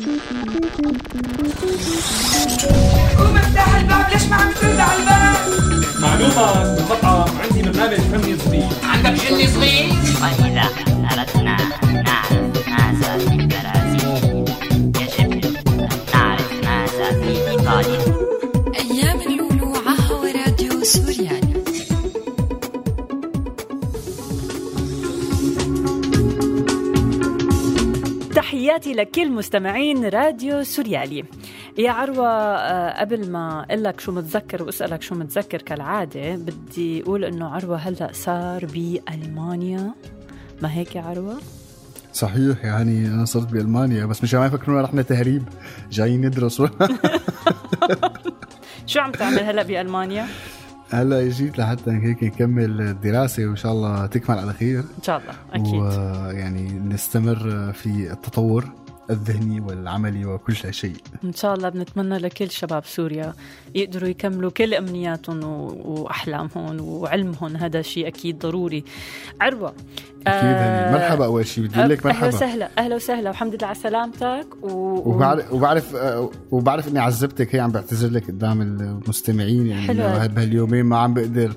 قوم افتح الباب ليش ما عم ترد على الباب معلومة بالمطعم عندي برنامج فني صغير عندك جني صغير؟ وإذا أردنا تحياتي لكل مستمعين راديو سوريالي يا عروة آه، قبل ما أقول لك شو متذكر وأسألك شو متذكر كالعادة بدي أقول إنه عروة هلأ صار بألمانيا ما هيك يا عروة؟ صحيح يعني أنا صرت بألمانيا بس مش عم يفكرونا رحنا تهريب جايين ندرس شو عم تعمل هلأ بألمانيا؟ هلا جيت لحتى هيك نكمل الدراسة وإن شاء الله تكمل على خير. إن شاء الله أكيد. ويعني نستمر في التطور. الذهني والعملي وكل شيء. إن شاء الله بنتمنى لكل شباب سوريا يقدروا يكملوا كل أمنياتهم وأحلامهم وعلمهم. هذا شيء أكيد ضروري. عروة أكيد هني مرحبا أول شيء. بدي أقول لك مرحبا. وسهلا. أهلا وسهلا. والحمد لله على سلامتك. و... وبعرف وبعرف آه، وبعرف إني عذبتك. هي عم بعتذر لك قدام المستمعين. يعني. بهاليومين ما عم بقدر آه،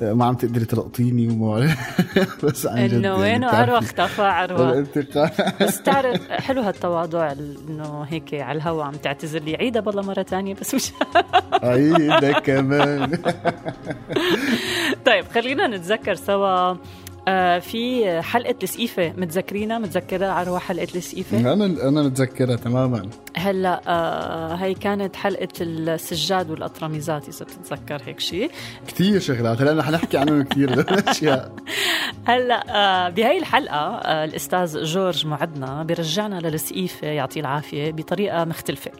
ما عم تقدري تلقطيني وما بس عن جد إنه يعني وينه بتعرفي عروه أختفى الانتقال بس تعرف حلو هالتواضع إنه هيك على الهوا عم تعتذر لي. عيدها بالله مرة تانية بس مش عيدك كمان. طيب خلينا نتذكر سوا آه في حلقة السقيفة متذكرينها؟ متذكرة عروة حلقة السقيفة أنا أنا متذكرها تماما. هلأ آه هي كانت حلقة السجاد والأطرميزات إذا بتتذكر هيك شيء. كثير شغلات. هلأ رح نحكي عنهم كثير الاشياء هلا آه بهاي الحلقة آه الأستاذ جورج معدنا بيرجعنا للسقيفة يعطيه العافية بطريقة مختلفة.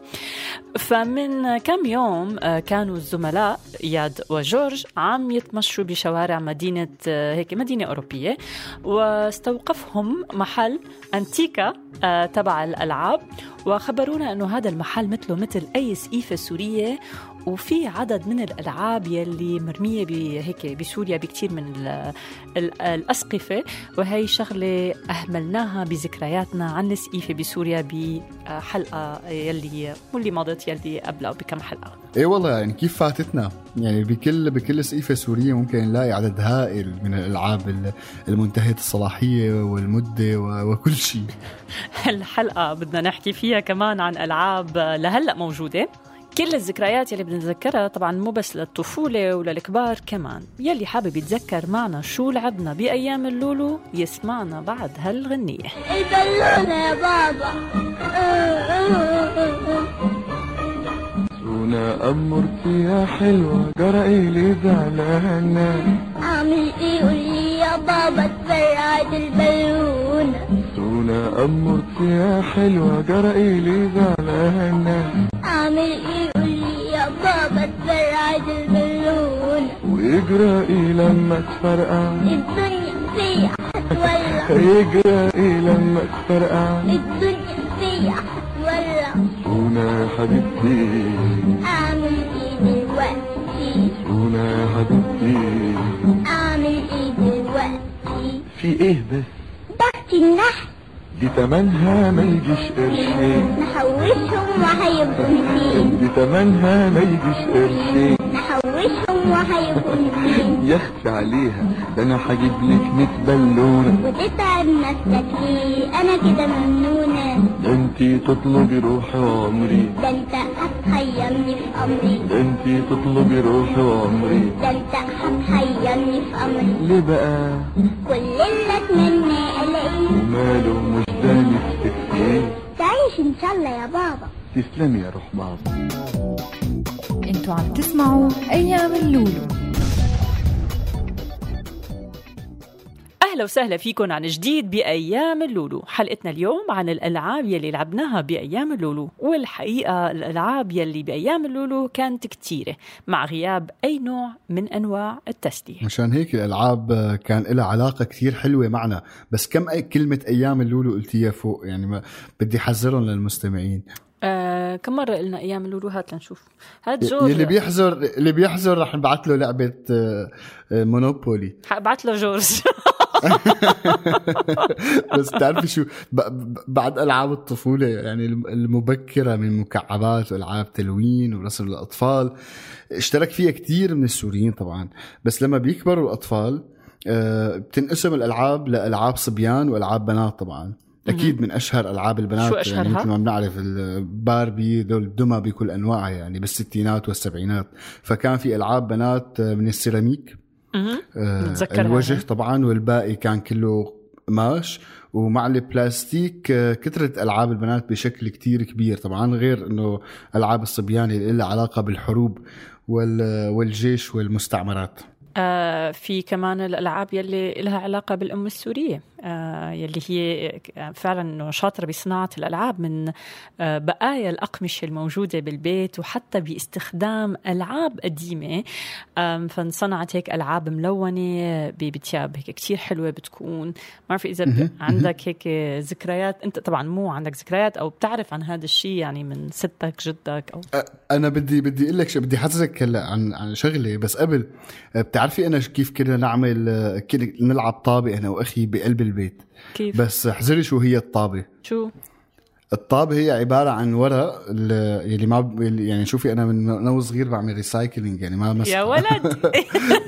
فمن كم يوم آه كانوا الزملاء اياد وجورج عم يتمشوا بشوارع مدينة هيك مدينة أوروبية واستوقفهم محل أنتيكا تبع الألعاب وخبرونا إنه هذا المحل مثله مثل أي سقيفة سورية وفي عدد من الألعاب يلي مرمية بهيك بسوريا بكثير من ال- ال- الأسقفة وهي شغلة أهملناها بذكرياتنا عن السقيفه بسوريا بحلقة يلي واللي مضت يلي قبلها بكم حلقة. اي والله يعني كيف فاتتنا؟ يعني بكل بكل سقيفة سورية ممكن نلاقي عدد هائل من الألعاب ال- المنتهية الصلاحية والمدة وكل شيء. الحلقة بدنا نحكي فيها كمان عن ألعاب لهلأ موجودة. كل الذكريات يلي بدنتذكرها طبعا مو بس للطفولة وللكبار كمان يلي حابب يتذكر معنا شو لعبنا بأيام اللولو يسمعنا بعد هالغنية. البالونة يا بابا. سونا أمرتي يا حلوة جرأي لي زعلانة. اعمل إيه قولي يا بابا تفرعت البالونة. سونا أمرتي يا حلوة جرأي لي زعلانة. اعمل إيه؟ قولي يا بابا تفرعت البالونة ويجرأي لما تفرقع الدنيا فيا هتولع يجرأي لما تفرقع الدنيا فيا هتولع سونا يا حبيبتي. اعمل إيه دلوقتي؟ سونا يا حبيبتي. اعمل إيه دلوقتي؟ في إيه بس ضغط النحل دي تمنها ما يجيش قرشين نحوشهم وهيبقوا متين دي تمنها ما يجيش قرشين نحوشهم وهيبقوا متين يخفي عليها. ده أنا هجيب لك 100 بالونه وتتعب نفسك ليه؟ أنا كده ممنونة. ده انتي تطلبي روحي وعمري ده أنت هتحيرني في أمري. ده انتي تطلبي روحي وعمري ده أنت هتحيرني في أمري. ليه بقى؟ كل اللي اتمنى ألاقيه. وماله مش نفسك فيه تعيش إن شاء الله يا بابا. تسلمي يا روح بابا. أنتوا عم تسمعوا أيام اللولو. أهلا وسهلا فيكم عن جديد بأيام اللولو. حلقتنا اليوم عن الألعاب يلي لعبناها بأيام اللولو والحقيقة الألعاب يلي بأيام اللولو كانت كتيرة مع غياب أي نوع من أنواع التسلية. مشان هيك الألعاب آه، كان لها علاقة كثير حلوة معنا بس كم أي كلمة أيام اللولو قلتيها فوق؟ يعني ما بدي أحذرهم للمستمعين. آه كم مرة قلنا أيام اللولو؟ هات لنشوف. هات جورج اللي بيحذر اللي بيحذر رح نبعث له لعبة آه، آه، مونوبولي. حبعت له جورج بس بتعرفي شو؟ بعد ألعاب الطفولة يعني الم- المبكرة من مكعبات وألعاب تلوين ورسم الأطفال اشترك فيها كثير من السوريين طبعا. بس لما بيكبروا الأطفال آه، بتنقسم الألعاب لألعاب صبيان وألعاب بنات طبعا. أكيد من أشهر ألعاب البنات شو يعني أشهرها؟ مثل ما بنعرف الباربي دول الدمى بكل أنواعها يعني بالستينات والسبعينات. فكان في ألعاب بنات آه، من السيراميك. آه، الوجه أنا. طبعا والباقي كان كله قماش. ومع البلاستيك آه، كثرة ألعاب البنات بشكل كتير كبير. طبعا غير أنه ألعاب الصبيان اللي لها علاقة بالحروب وال- والجيش والمستعمرات. آه في كمان الألعاب يلي لها علاقة بالأم السورية. آه يلي هي فعلا إنه شاطرة بصناعة الألعاب من آه بقايا الأقمشة الموجودة بالبيت وحتى باستخدام ألعاب قديمة. فانصنعت هيك ألعاب ملونة بتياب هيك كتير حلوة بتكون. ما بعرف إذا عندك هيك ذكريات؟ أنت طبعا مو عندك ذكريات أو بتعرف عن هذا الشيء يعني من ستك جدك أو؟ أنا بدي بدي أقول لك بدي حسسك هلأ عن عن شغلة. بس قبل آه، بتعرفي أنا كيف كنا نعمل آه، كنا نلعب طابة أنا وأخي بقلب البيت. كيف؟ بس احذري شو هي الطابة. شو؟ الطابة هي عبارة عن ورق ال- يلي ما يعني شوفي أنا من أنا وصغير بعمل recycling يعني ما مسح يا ولد.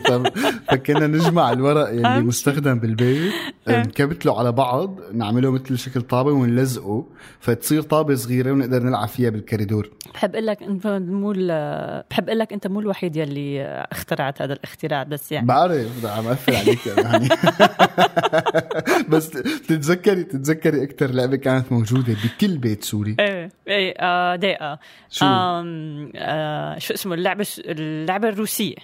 فكنا نجمع الورق يلي أهم مستخدم بالبيت نكبتله على بعض نعمله مثل شكل طابة ونلزقه فتصير طابة صغيرة ونقدر نلعب فيها بالكوريدور بحب أقول لك انت مو ال- بحب أقول لك إنت مو الوحيد يلي اخترعت هذا الاختراع بس يعني. بعرف عم اقفل عليك يعني. بس تتذكري تتذكري أكثر لعبة كانت موجودة بكل بيت سوري. إيه إيه آه دقيقة. شو؟ آم آه شو اسمه؟ اللعبة اللعبة الروسية.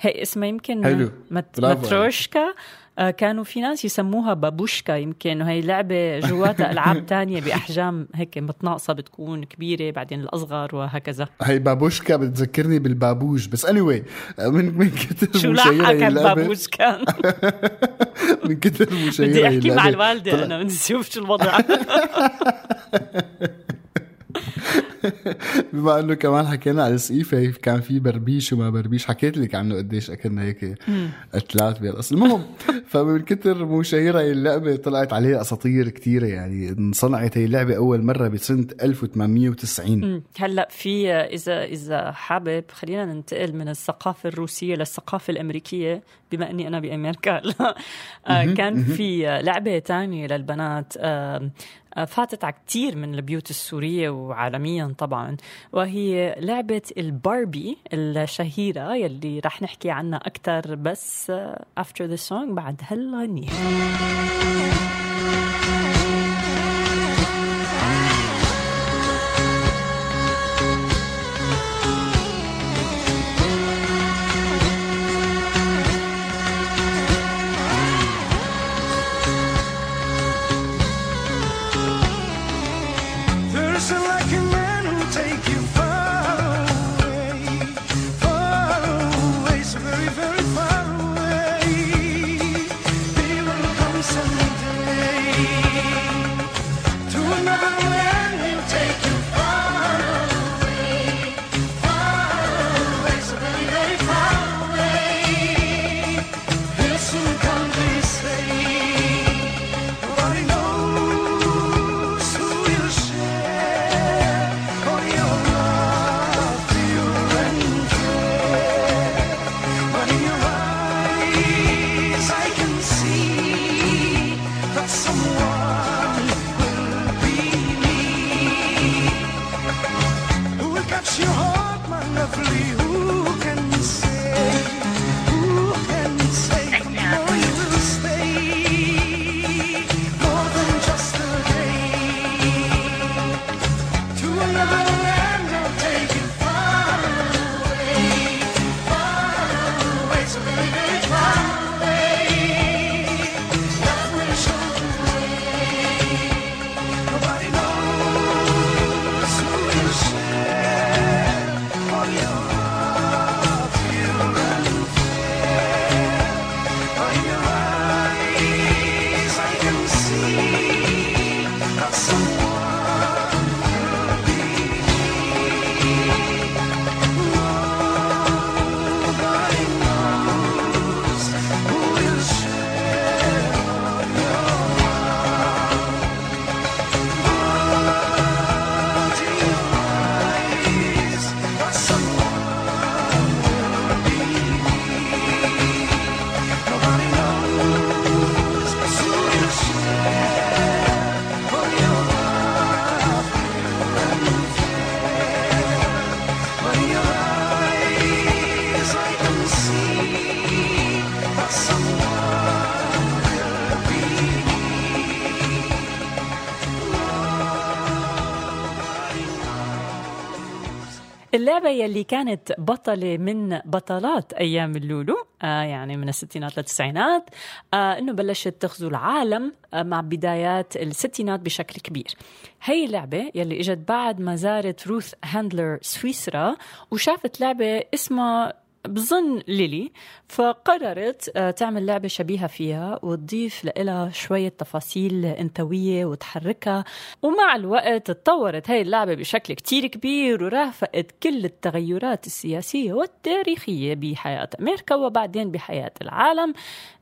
هي اسمها يمكن حلو. مت متروشكا. كانوا في ناس يسموها بابوشكا. يمكن وهي لعبة جواتها ألعاب تانية بأحجام هيك متناقصة بتكون كبيرة بعدين الأصغر وهكذا. هي بابوشكا بتذكرني بالبابوش. بس anyway من من كثر شو مشيرة لاحقك هي اللعبة. بابوشكا؟ من كثر مشيرة بدي أحكي مع. الوالدة أنا بدي أشوف شو الوضع. بما انه كمان حكينا على السقيفه كان في بربيش وما بربيش. حكيت لك عنه قديش أكلنا هيك قتلات بالاصل المهم فمن كثر مو شهيره هي اللعبة طلعت عليها أساطير كثيره يعني. انصنعت هي اللعبة أول مرة بسنة 1890 مم. هلأ في إذا إذا حابب خلينا ننتقل من الثقافة الروسية للثقافة الأمريكية بما إني أنا بأمريكا. آه، كان في لعبة تانية للبنات آه، فاتت على كثير من البيوت السورية وعالميا طبعا وهي لعبة الباربي الشهيرة يلي رح نحكي عنها أكثر بس آه، after the song بعد هالغنيه يلي كانت بطلة من بطلات أيام اللولو آه يعني من الستينات للتسعينات آه إنه بلشت تغزو العالم آه مع بدايات الستينات بشكل كبير. هي اللعبة يلي إجت بعد ما زارت روث هاندلر سويسرا وشافت لعبة اسمها بظن ليلي فقررت آه، تعمل لعبة شبيهة فيها وتضيف لها شوية تفاصيل أنثوية وتحركها. ومع الوقت تطورت هاي اللعبة بشكل كتير كبير ورافقت كل التغيرات السياسية والتاريخية بحياة أمريكا وبعدين بحياة العالم.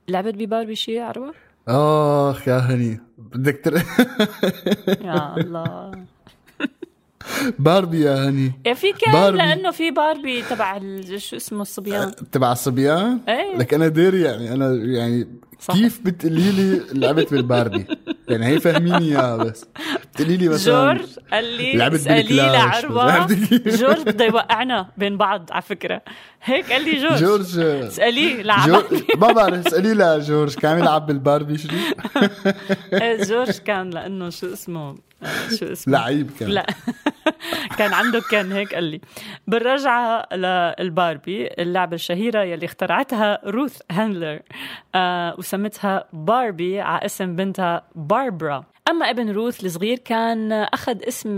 لعبت بباربي شي عروة؟ آخ يا هني بدك تر... يا الله. باربي يا هني يا في كان باربي. لأنه في باربي تبع شو اسمه الصبيان تبع الصبيان إيه. لك أنا داري يعني أنا يعني صح. كيف بتقولي لي لعبت بالباربي يعني هي فاهميني اياها بس. بتقولي لي مثلا جورج قال لي لعبت كيف؟ جورج بده يوقعنا بين بعض على فكرة. هيك قال لي جورج, جورج اسأليه لعب جورج ما بعرف اسألي لا جورج كان يلعب بالباربي شو إيه، جورج كان لأنه شو اسمه آه، شو اسمه؟ لعيب كان. لا. كان عنده كان هيك قال لي. بالرجعة للباربي اللعبة الشهيرة يلي اخترعتها روث هاندلر. آه وسمتها باربي على اسم بنتها باربرا. أما ابن روث الصغير كان أخذ اسم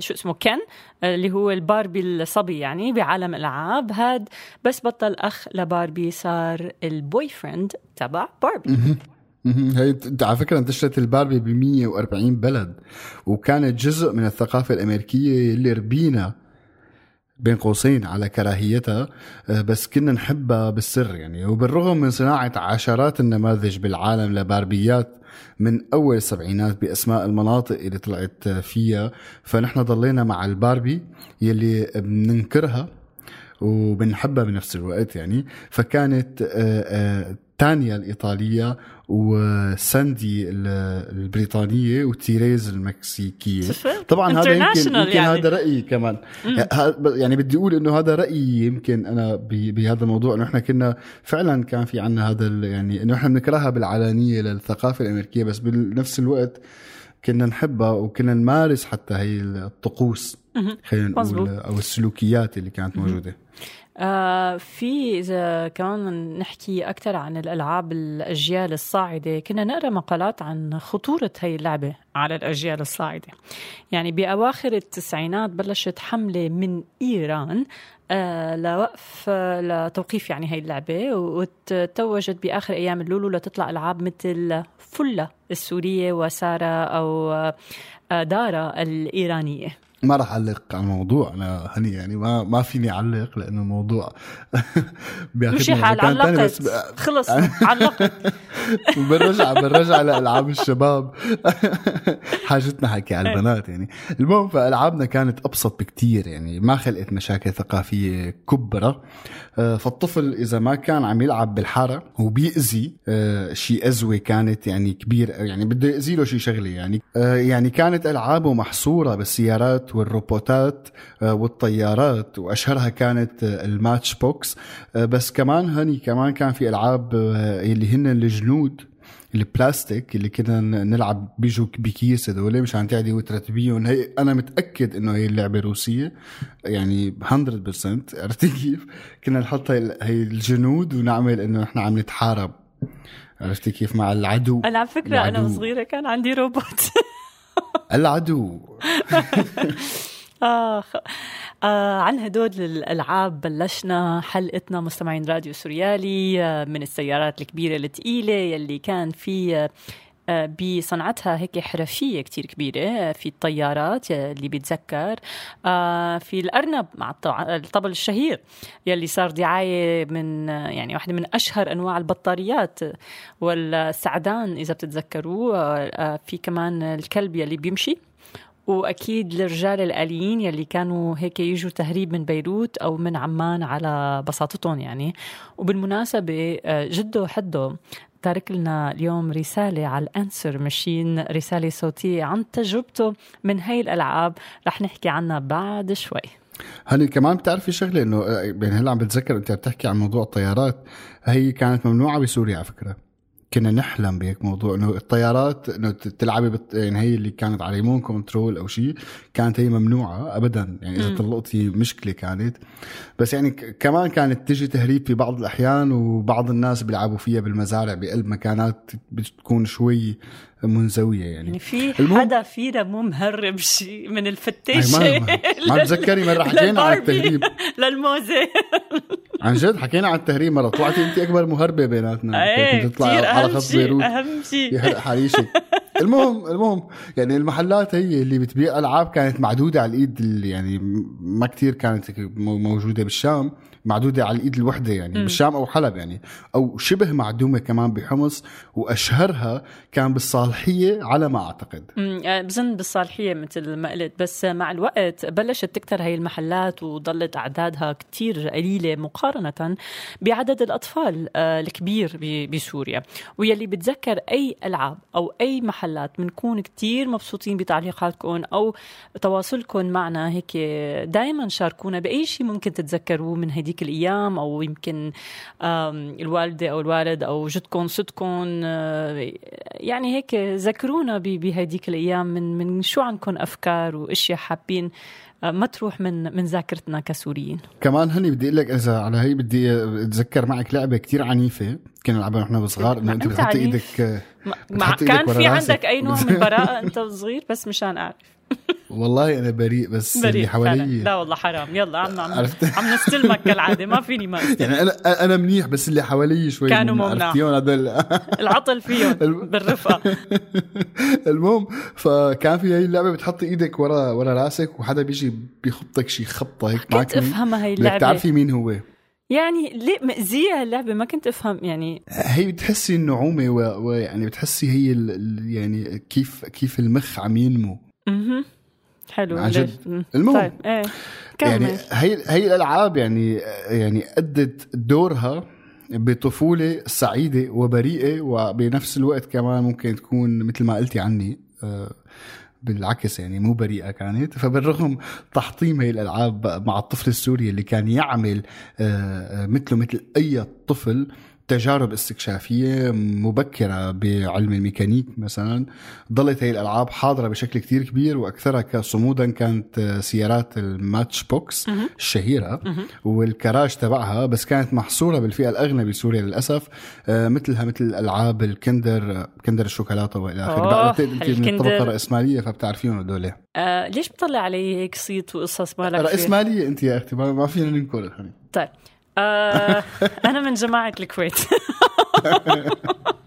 شو اسمه كن اللي هو الباربي الصبي يعني بعالم الألعاب. هاد بس بطل أخ لباربي صار ال boyfriend تبع باربي. هي على فكرة انتشرت الباربي ب 140 بلد وكانت جزء من الثقافة الأمريكية اللي ربينا بين قوسين على كراهيتها آه، بس كنا نحبها بالسر يعني. وبالرغم من صناعة عشرات النماذج بالعالم لباربيات من أول السبعينات بأسماء المناطق اللي طلعت فيها فنحن ضلينا مع الباربي يلي بننكرها وبنحبها بنفس الوقت يعني. فكانت آه، آه، تانيا الإيطالية وساندي ال- البريطانية وتيريز المكسيكية؟ طبعا هذا يمكن, يمكن يعني. هذا رأيي كمان يعني بدي أقول إنه هذا رأيي يمكن أنا بهذا الموضوع إنه إحنا كنا فعلا كان في عنا هذا يعني إنه إحنا بنكرهها بالعلانية للثقافة الأمريكية بس بنفس الوقت كنا نحبها وكنا نمارس حتى هي الطقوس خلينا نقول. أو السلوكيات اللي كانت موجودة آه في إذا كمان نحكي أكثر عن الألعاب الأجيال الصاعدة كنا نقرأ مقالات عن خطورة هي اللعبة على الأجيال الصاعدة. يعني بأواخر التسعينات بلشت حملة من إيران آه لوقف آه لتوقيف يعني هي اللعبة وتوجت بآخر أيام اللولو لتطلع ألعاب مثل فلة السورية وسارة أو دارا الإيرانية. ما راح أعلق على الموضوع. أنا هني يعني ما ما فيني أعلق لأنه الموضوع مشي حال علقت. بس ب- خلص علقت. بنرجع بنرجع لألعاب الشباب. حاجتنا حكي على البنات يعني. المهم فألعابنا كانت أبسط بكتير يعني. ما خلقت مشاكل ثقافية كبرى. فالطفل إذا ما كان عم يلعب بالحارة وبيأذي آه، شي أزوة كانت يعني كبير يعني بده يأذي له شي شغلة يعني. آه، يعني كانت ألعابه محصورة بالسيارات والروبوتات آه، والطيارات وأشهرها كانت آه، الماتش بوكس. آه، بس كمان هني كمان كان في ألعاب آه، اللي هن الجنود. البلاستيك اللي كنا نلعب بيجوا بكيس هذول مشان تعدي وترتبيهم. هي أنا متأكد إنه هي اللعبة روسية يعني 100% عرفتي كيف؟ كنا نحط هي الجنود ونعمل إنه إحنا عم نتحارب. عرفتي كيف؟ مع العدو. أنا على أنا العدو. صغيرة كان عندي روبوت. العدو. آه آه عن هدول الألعاب بلشنا حلقتنا مستمعين راديو سوريالي آه من السيارات الكبيرة الثقيلة يلي كان في آه آه، بصنعتها هيك حرفية كتير كبيرة في الطيارات اللي بيتذكر آه، في الأرنب مع الطبل الشهير يلي صار دعاية من يعني واحدة من أشهر أنواع البطاريات والسعدان إذا بتتذكروا آه، في كمان الكلب يلي بيمشي وأكيد الرجال الآليين يلي كانوا هيك يجوا تهريب من بيروت أو من عمان على بساطتهم يعني. وبالمناسبة آه، جده حده تارك لنا اليوم رسالة على الأنسر ماشين رسالة صوتية عن تجربته من هاي الألعاب. رح نحكي عنها بعد شوي. هني كمان بتعرفي شغلة إنه يعني هلا عم بتذكر أنت بتحكي عن موضوع الطيارات. هي كانت ممنوعة بسوريا على فكرة. كنا نحلم بهيك موضوع إنه الطيارات إنه تلعبي بت... يعني هي اللي كانت على ريمون كنترول أو شيء كانت هي ممنوعة ابدا. يعني إذا طلقتي مشكلة كانت. بس يعني كمان كانت تجي تهريب في بعض الأحيان وبعض الناس بيلعبوا فيها بالمزارع بقلب مكانات بتكون شوي منزوية يعني. يعني في المهم- حدا فينا مو مهرب شيء من هي الفتاشه ما بتذكري مرة حكينا للباربي، التهريب. للموزة. عن جد حكينا عن التهريب مرة. طلعتي انت أكبر مهربة بيناتنا. إيه كنت تطلعي على خط بيروت. أهم شيء يحرق حريشك. المهم المهم يعني المحلات هي اللي بتبيع ألعاب كانت معدودة على الإيد اللي يعني ما كتير كانت مو- موجودة بالشام. معدودة على الإيد الوحدة يعني بالشام أو حلب يعني. أو شبه معدومة كمان بحمص وأشهرها كان بالصالحية على ما أعتقد. آه، بظن بالصالحية مثل ما قلت بس مع الوقت بلشت تكتر هاي المحلات وظلت أعدادها كتير قليلة مقارنة بعدد الأطفال آه، الكبير بسوريا. ويلي بتذكر أي ألعاب أو أي محلات بنكون كتير مبسوطين بتعليقاتكم أو تواصلكم معنا هيك دائما شاركونا بأي شيء ممكن تتذكروه من هديك الأيام أو يمكن آم، الوالدة أو الوالد أو جدكم صدكم آه، يعني هيك ذكرونا بهديك الأيام من من شو عندكم أفكار وأشياء حابين آه، ما تروح من من ذاكرتنا كسوريين كمان هني بدي أقول لك إذا على هي بدي أتذكر معك لعبة كتير عنيفة كنا نلعبها نحن صغار إنه أنت بتحطي. إيدك ما بتحط كان في. عندك أي نوع من براءة أنت صغير بس مشان أعرف والله أنا بريء بس اللي بريء فعلا. حوالي لا والله حرام. يلا عم عم, عرفت؟ عم نستلمك كالعادة. ما فيني ما يعني أنا أنا منيح بس اللي حوالي شوي كانوا. عرفتيهم هدول العطل فيهم بالرفقة. المهم فكان في هي اللعبة بتحطي إيدك ورا ورا رأسك وحدا بيجي بيخبطك شي خبطة هيك. كنت أفهمها هي اللعبة. تعرفي مين هو. يعني ليه مأذية اللعبة؟ ما كنت أفهم يعني. هي بتحسي النعومه و- ويعني بتحسي هي ال- يعني كيف كيف المخ عم ينمو. أها حلو. عن جد. المهم. طيب إيه. كمل. يعني هي هي الألعاب يعني يعني أدت دورها بطفولة سعيدة وبريئة وبنفس الوقت كمان ممكن تكون مثل ما قلتي عني آه، بالعكس يعني مو بريئة كانت. فبالرغم تحطيم هي الألعاب مع الطفل السوري اللي كان يعمل آه، آه، مثله مثل أي طفل تجارب استكشافية مبكرة بعلم الميكانيك مثلا. ظلت هي الألعاب حاضرة بشكل كتير كبير وأكثرها صمودا كانت سيارات الماتش بوكس الشهيرة والكراج تبعها بس كانت محصورة بالفئة الأغنى بسوريا للأسف. آه، مثلها مثل الألعاب الكندر كندر آخره. أوه، بعتقد أنت من الكندر. الطبقة الرأسمالية فبتعرفيهم هدول. آه ليش بتطلع علي هيك صيت وقصص مالك فيه؟ رأسمالية أنت يا أختي ما فينا ننكر. طيب. آه أنا من جماعة الكويت.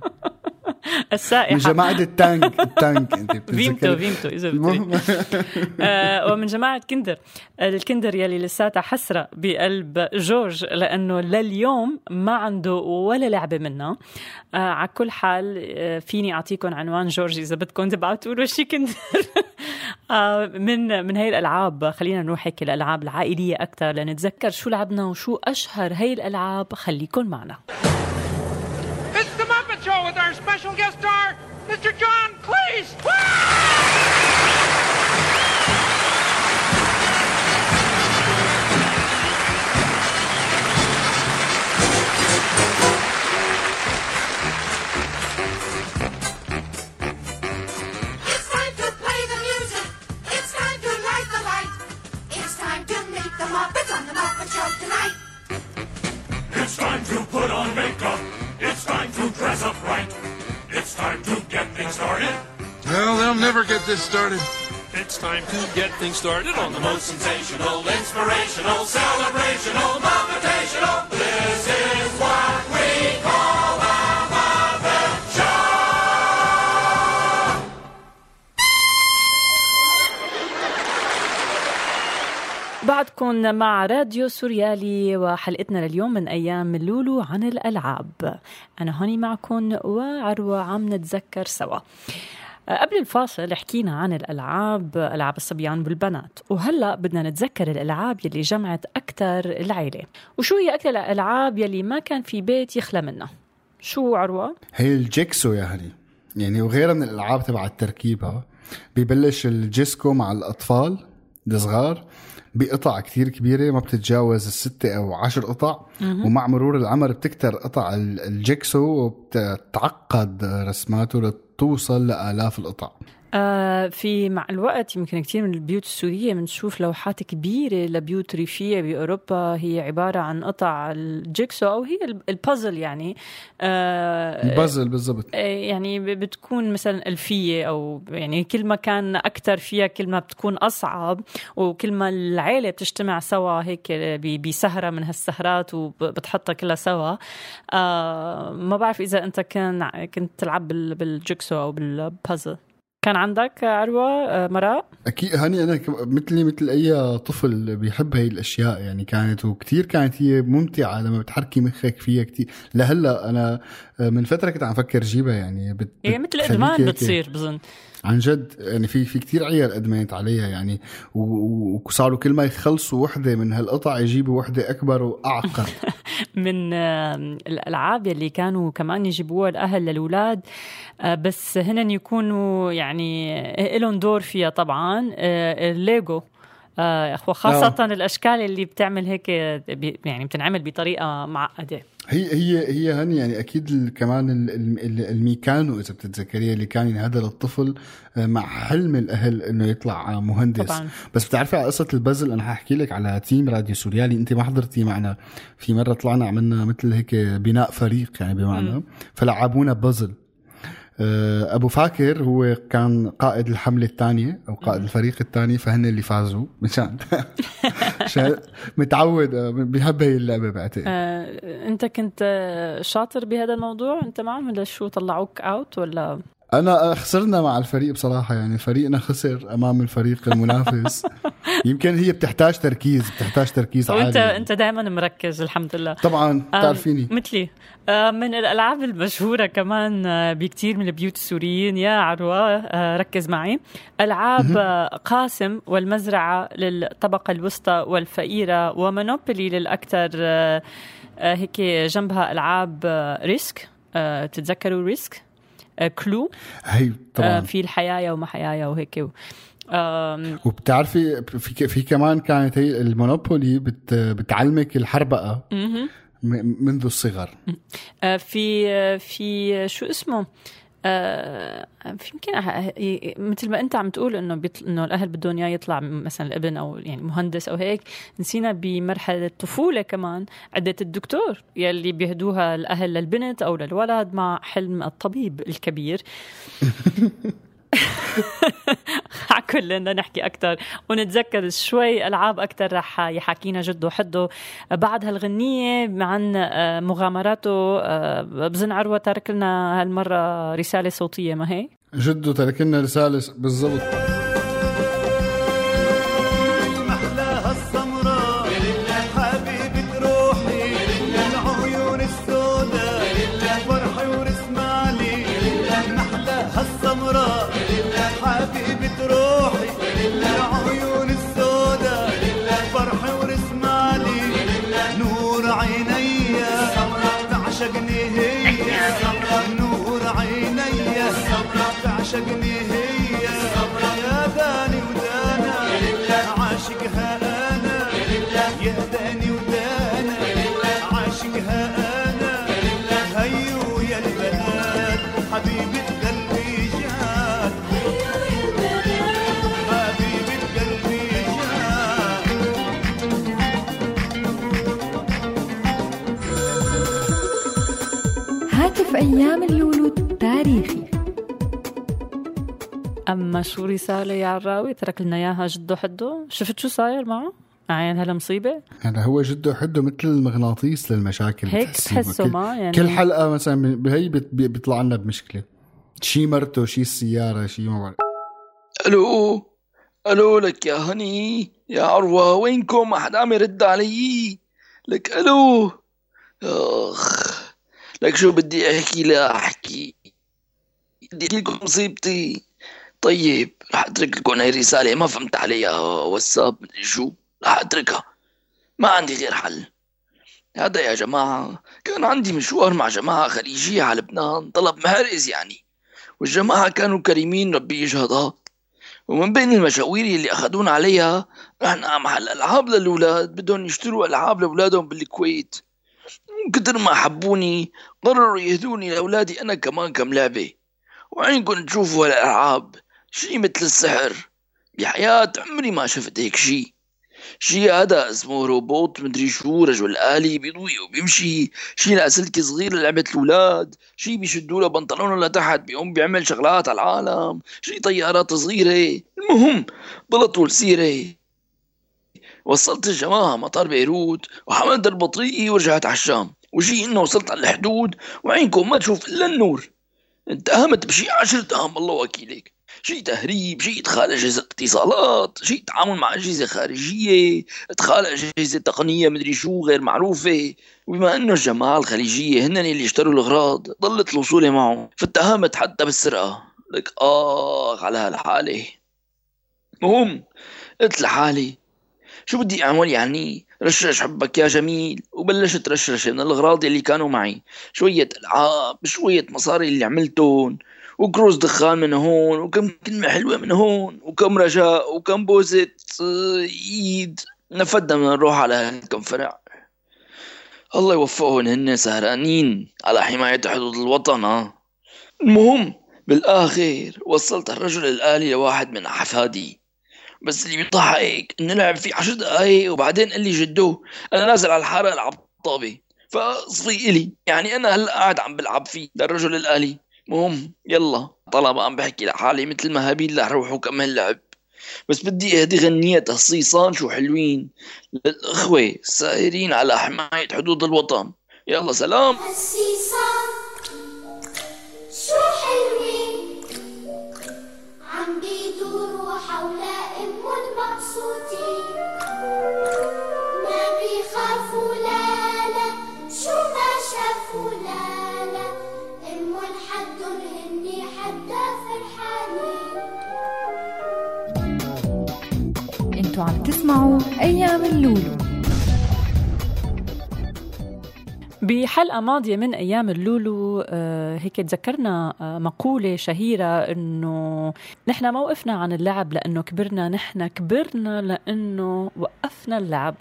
السائحة. من جماعة التانك التانك. أنت فيمتو فيمتو إذا آه ومن جماعة كندر. الكندر يلي لساتها حسرة بقلب جورج لأنه لليوم ما عنده ولا لعبة منها. آه على كل حال آه فيني أعطيكم عنوان جورج إذا بدكم تبعتوا له شي كندر. آه من من هي الألعاب خلينا نروح هيك الألعاب العائلية أكثر لنتذكر شو لعبنا وشو أشهر هي الألعاب. خليكن معنا. With our special guest star, Mr. John Cleese. This started. It's time to get things started on the most sensational, inspirational, celebrational, motivational. This is what we call the Muppet Show. بعدكم مع راديو سوريالي وحلقتنا لليوم من أيام لولو عن الألعاب أنا هوني معكم وعروة عم نتذكر سوا قبل الفاصل حكينا عن الألعاب ألعاب الصبيان والبنات. وهلأ بدنا نتذكر الألعاب يلي جمعت أكثر العيلة. وشو هي أكثر الألعاب يلي ما كان في بيت يخلى منها؟ شو عروة؟ هي ال jigsaw يا هني يعني وغيرها من الألعاب تبع التركيبها ببلش ال jigsaw مع الأطفال الصغار بقطع كتير كبيرة ما بتتجاوز الستة أو عشر قطع. ومع مرور العمر بتكتر قطع ال- ال jigsaw وبتتعقد رسماته لتوصل لآلاف القطع. آه في مع الوقت يمكن كثير من البيوت السورية بنشوف لوحات كبيرة لبيوت ريفية بأوروبا. هي عبارة عن قطع الجيكسو أو هي ال- البازل يعني. آه البازل بالضبط. آه، يعني بتكون مثلا ألفية أو يعني كل ما كان أكتر فيها كل ما بتكون أصعب. وكل ما العيلة بتجتمع سوا هيك بسهرة من هالسهرات وبتحطها كلها سوا. آه ما بعرف إذا أنت كان كنت تلعب بال- بال jigsaw أو بالبازل. كان عندك عروة آه، مراء؟ أكيد هاني أنا ك- مثلي مثل أي طفل بيحب هاي الأشياء يعني كانت وكثير كانت هي ممتعة لما بتحركي مخك فيها كثير لهلأ أنا من فترة كنت عم فكر جيبها يعني بت هي مثل إدمان بتصير بظن عن جد يعني في في كثير عيال أدمنت عليها يعني وصاروا كل ما يخلصوا وحدة من هالقطع يجيبوا وحدة أكبر وأعقد. من الألعاب يلي كانوا كمان يجيبوها الاهل للأولاد. آه، بس هن يكونوا يعني لهم دور فيها طبعا آه، الليجو. وخاصة آه. الأشكال اللي بتعمل هيك يعني بتنعمل بطريقة معقدة هي هي هي هني يعني أكيد ال- كمان ال- ال- الميكانو إذا بتتذكريها اللي كان ينهدى للطفل آه، مع حلم الأهل إنه يطلع آه، مهندس. طبعاً. بس بتعرفي على قصة البازل؟ أنا حاحكي لك على تيم راديو سوريالي. أنت ما حضرتي معنا. في مرة طلعنا عملنا مثل هيك بناء فريق يعني بمعنى فلعبونا بازل. آه، أبو فاكر هو كان قائد الحملة الثانية أو قائد الفريق الثاني فهن اللي فازوا مشان. عشان متعود بيحب هي اللعبة بعتقد. آه، أنت كنت شاطر بهذا الموضوع؟ أنت معهم ولا شو طلعوك أوت ولا؟ أنا خسرنا مع الفريق بصراحة يعني فريقنا خسر أمام الفريق المنافس. يمكن هي بتحتاج تركيز بتحتاج تركيز عالي. أنت دائما مركز الحمد لله. طبعا آه، بتعرفيني. مثلي. آه، من الألعاب المشهورة كمان آه، بكثير من البيوت السوريين يا عروة ركز معي. ألعاب قاسم والمزرعة للطبقة الوسطى والفقيرة ومونوبولي للأكثر هيك جنبها ألعاب ريسك. تتذكروا ريسك؟ Cluedo هي آه، طبعا. في الحيايا وما حيايا وهيك. و- وبتعرفي في في كمان كانت هي المونوبولي بت بتعلمك الحربقة منذ الصغر. آه، في آه، في شو اسمه؟ آه، يمكن مثل ما أنت عم تقول إنه. إنه الأهل بدهم إياه يطلع مثلا الابن أو يعني مهندس أو هيك نسينا بمرحلة الطفولة كمان عدة الدكتور يلي بيهدوها الأهل للبنت أو للولد مع حلم الطبيب الكبير كلنا نحكي أكثر ونتذكر شوي ألعاب أكثر رح يحاكينا جده حده بعد هالغنية عن آه، مغامراته آه، بظن عروة ترك لنا هالمرة رسالة صوتية ما هي؟ جده ترك لنا رسالة بالضبط هي نور عيني. تعشقني أيام اللولو التاريخي أما شو رسالة يا عراوي ترك لنا إياها جده حده شفت شو صاير معه؟ عين هلا مصيبة. هذا هو جده حده مثل المغناطيس للمشاكل هيك كل- ما يعني. كل حلقة مثلا بهي بيطلع لنا بمشكلة. شي مرته شي السيارة شي ما بعرف. ألو ألو لك يا هني يا عروة وينكم؟ ما حدا عم يرد علي؟ لك ألو. أخ. لك شو بدي أحكي؟ لا أحكي. بدي أحكي لكم مصيبتي. طيب رح أترك لكم هاي الرسالة. ما فهمت عليها. واتساب مدري شو. رح أتركها. ما عندي غير حل. هذا يا جماعة كان عندي مشوار مع جماعة خليجية على لبنان. طلب مهرز يعني. والجماعة كانوا كريمين ربي يشهدها ومن بين المشاوير اللي أخذونا عليها رحنا على محل ألعاب للأولاد. بدهم يشتروا ألعاب لأولادهم بالكويت. من كتر ما حبوني قرروا يهدوني لأولادي أنا كمان كم لعبة. وعينكم تشوفوا هالألعاب شي مثل السحر. بحياة عمري ما شفت هيك شي. شي هذا اسمه روبوت مدري شو رجل آلي بيضوي وبيمشي. شي لاسلكي صغير لعبة الأولاد. شي بيشدوا له بنطلونه لتحت بيقوم بيعمل شغلات على العالم. شي طيارات صغيرة. المهم بلطوا السيرة وصلت الجماعة مطار بيروت وحملت البطيء ورجعت على الشام. وشي إنه وصلت على الحدود وعينكم ما تشوف إلا النور. اتهمت بشي عشر تهم الله وكيلك. شي تهريب شي إدخال أجهزة اتصالات شي تعامل مع أجهزة خارجية إدخال أجهزة تقنية مدري شو غير معروفة. وبما إنه الجماعة الخليجية هن اللي اشتروا الأغراض ضلت الوصوله معهم. فاتهمت حتى بالسرقة. لك آخ على هالحالة. المهم قلت لحالي شو بدي أعمل يعني؟ رشرش حبك يا جميل وبلشت رشرش من الأغراض اللي كانوا معي. شوية ألعاب شوية مصاري اللي عملتهم وكروز دخان من هون وكم كلمة حلوة من هون وكم رجاء وكم بوزة آه، ايد نفدنا من نروح على هالكم فرع الله يوفقهم هن سهرانين على حماية حدود الوطن المهم بالآخر وصلت الرجل الآلي لواحد من أحفادي. بس اللي بيضحك إنه لعب فيه عشر دقايق وبعدين قال لي جدو أنا نازل على الحارة ألعب طابة. فصفي إلي. يعني أنا هلأ قاعد عم بلعب فيه للرجل الآلي. مهم. يلا. طالما عم بحكي لحالي مثل ما هابيل رح روح وكمل لعب. بس بدي أهدي غنية تصيصان شو حلوين. للأخوة السائرين على حماية حدود الوطن. يلا سلام. تسمعوا أيام اللولو. بحلقة ماضية من أيام اللولو آه، هيك تذكرنا آه، مقولة شهيرة إنه نحن ما وقفنا عن اللعب لأنه كبرنا نحن كبرنا لأنه وقفنا اللعب.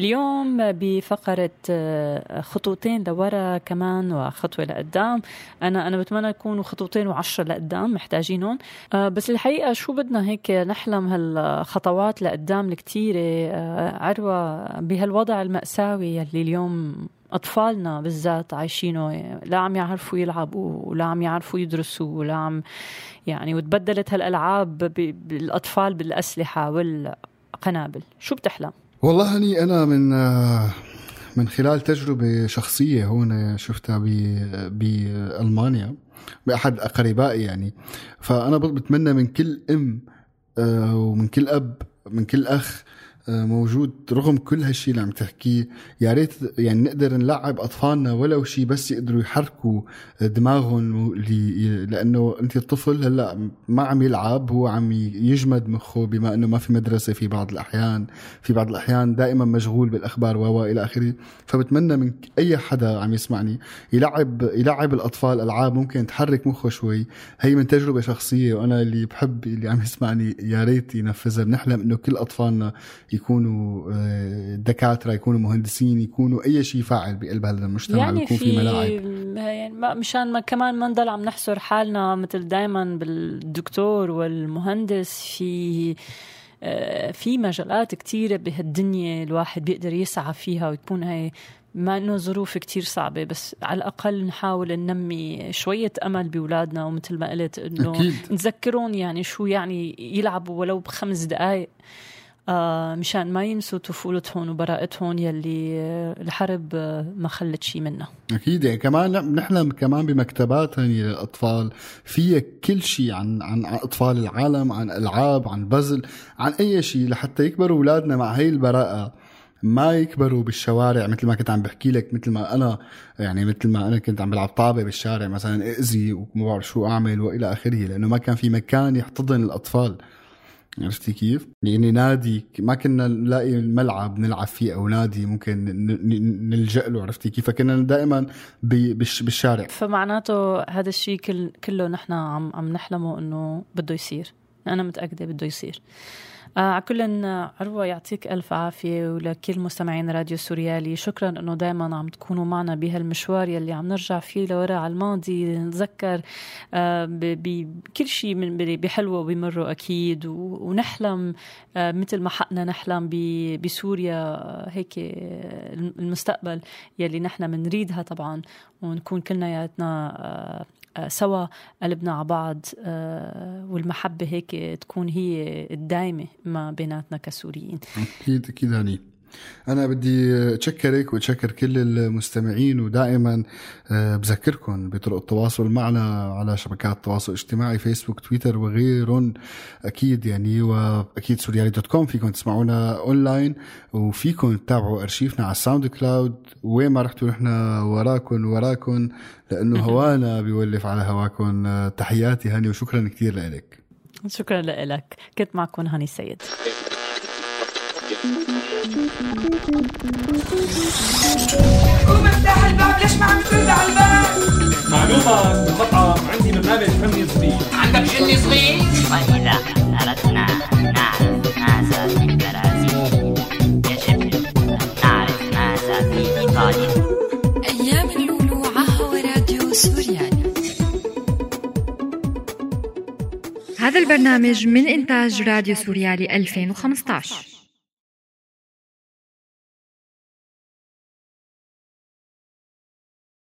اليوم بفقرة آه، خطوتين لورا كمان وخطوة لقدام. أنا أنا بتمنى يكونوا خطوتين وعشرة لقدام محتاجينهم. بس الحقيقة شو بدنا هيك نحلم هالخطوات لقدام الكتيرة؟ عروة بهالوضع المأساوي يلي اليوم أطفالنا بالذات عايشينه لا عم يعرفوا يلعبوا ولا عم يعرفوا يدرسوا ولا عم يعني وتبدلت هالألعاب ب- بالأطفال بالأسلحة والقنابل شو بتحلم؟ والله هني أنا من من خلال تجربة شخصية هون شفتها بألمانيا بأحد أقربائي يعني فأنا بت- بتمنى من كل أم آه، ومن كل أب من كل أخ موجود رغم كل هالشي اللي عم تحكيه يا ريت يعني نقدر نلعب أطفالنا ولو شيء بس يقدروا يحركوا دماغهم لأنه أنت الطفل هلأ ما عم يلعب هو عم يجمد مخه بما إنه ما في مدرسة في بعض الأحيان في بعض الأحيان دائما مشغول بالأخبار و إلى آخره. فبتمنى من أي حدا عم يسمعني يلعب يلعب الأطفال ألعاب ممكن تحرك مخه شوي. هي من تجربة شخصية وأنا اللي بحب اللي عم يسمعني يا ريت ينفذها. بنحلم إنه كل أطفالنا يكونوا آه، دكاترة يكونوا مهندسين يكونوا أي شيء فاعل بقلب هذا المجتمع يعني يكون في, في ملاعب يعني ما مشان ما كمان ما نضل عم نحصر حالنا مثل دائما بالدكتور والمهندس في آه، في مجالات كتيرة بهالدنيا الواحد بيقدر يسعى فيها وتكون هاي مع إنه ظروف كتير صعبة بس على الأقل نحاول ننمي شوية أمل بأولادنا ومثل ما قلت إنه أكيد. نذكرهم يعني شو يعني يلعبوا ولو بخمس دقائق مشان ما ينسوا طفولتهم وبراءتهم يلي آه، الحرب آه، ما خلت شي منها أكيد يعني كمان بنحلم كمان بمكتبات هني للأطفال فيها كل شيء عن عن أطفال العالم عن ألعاب عن بزل عن أي شيء لحتى يكبروا أولادنا مع هي البراءة ما يكبروا بالشوارع مثل ما كنت عم بحكي لك مثل ما أنا يعني مثل ما أنا كنت عم بلعب طابة بالشارع مثلا أذي وما بعرف شو أعمل وإلى آخره لأنه ما كان في مكان يحتضن الأطفال. عرفتي كيف؟ يعني نادي ما كنا نلاقي الملعب نلعب فيه أو نادي ممكن نلجأ له عرفتي كيف؟ فكنا دائما بالشارع فمعناته هذا الشيء كل كله نحن عم عم نحلمه إنه بده يصير أنا متأكدة بده يصير آه كل عروة يعطيك ألف عافية ولكل مستمعين راديو سوريالي شكرا أنه دائما عم تكونوا معنا بهالمشوار يلي عم نرجع فيه لورا على الماضي نتذكر آه بكل شيء من بحلوة وبمرة أكيد. ونحلم آه مثل ما حقنا نحلم بسوريا آه هيك آه، المستقبل يلي نحن بنريدها طبعا. ونكون كلنا آه آه، سوا قلبنا على بعض آه، والمحبة هيك تكون هي الدايمة ما بيناتنا كسوريين. أكيد أكيد هني أنا بدي أتشكرك وأتشكر كل المستمعين ودائما آه، بذكركم بطرق التواصل معنا على شبكات التواصل الاجتماعي فيسبوك تويتر وغيرهم أكيد يعني واكيد سوريالي dot com فيكم تسمعونا أونلاين وفيكم تتابعوا أرشيفنا على ال SoundCloud. وين ما رحتوا نحن وراكم وراكم لأنه هوانا بيولف على هواكم تحياتي هاني وشكرا كثير لك شكرا لك كنت معكم هاني السيد. قوم افتح الباب ليش ما عم ترد على الباب معلومة بالمطعم عندي برنامج فني صغير عندك جني صغير وإذا أردنا نعرف ماذا في البرازيل يجب أن نعرف ماذا في إيطاليا أيام اللولو عهو راديو سوريالي هذا البرنامج من إنتاج راديو سوريالي 2015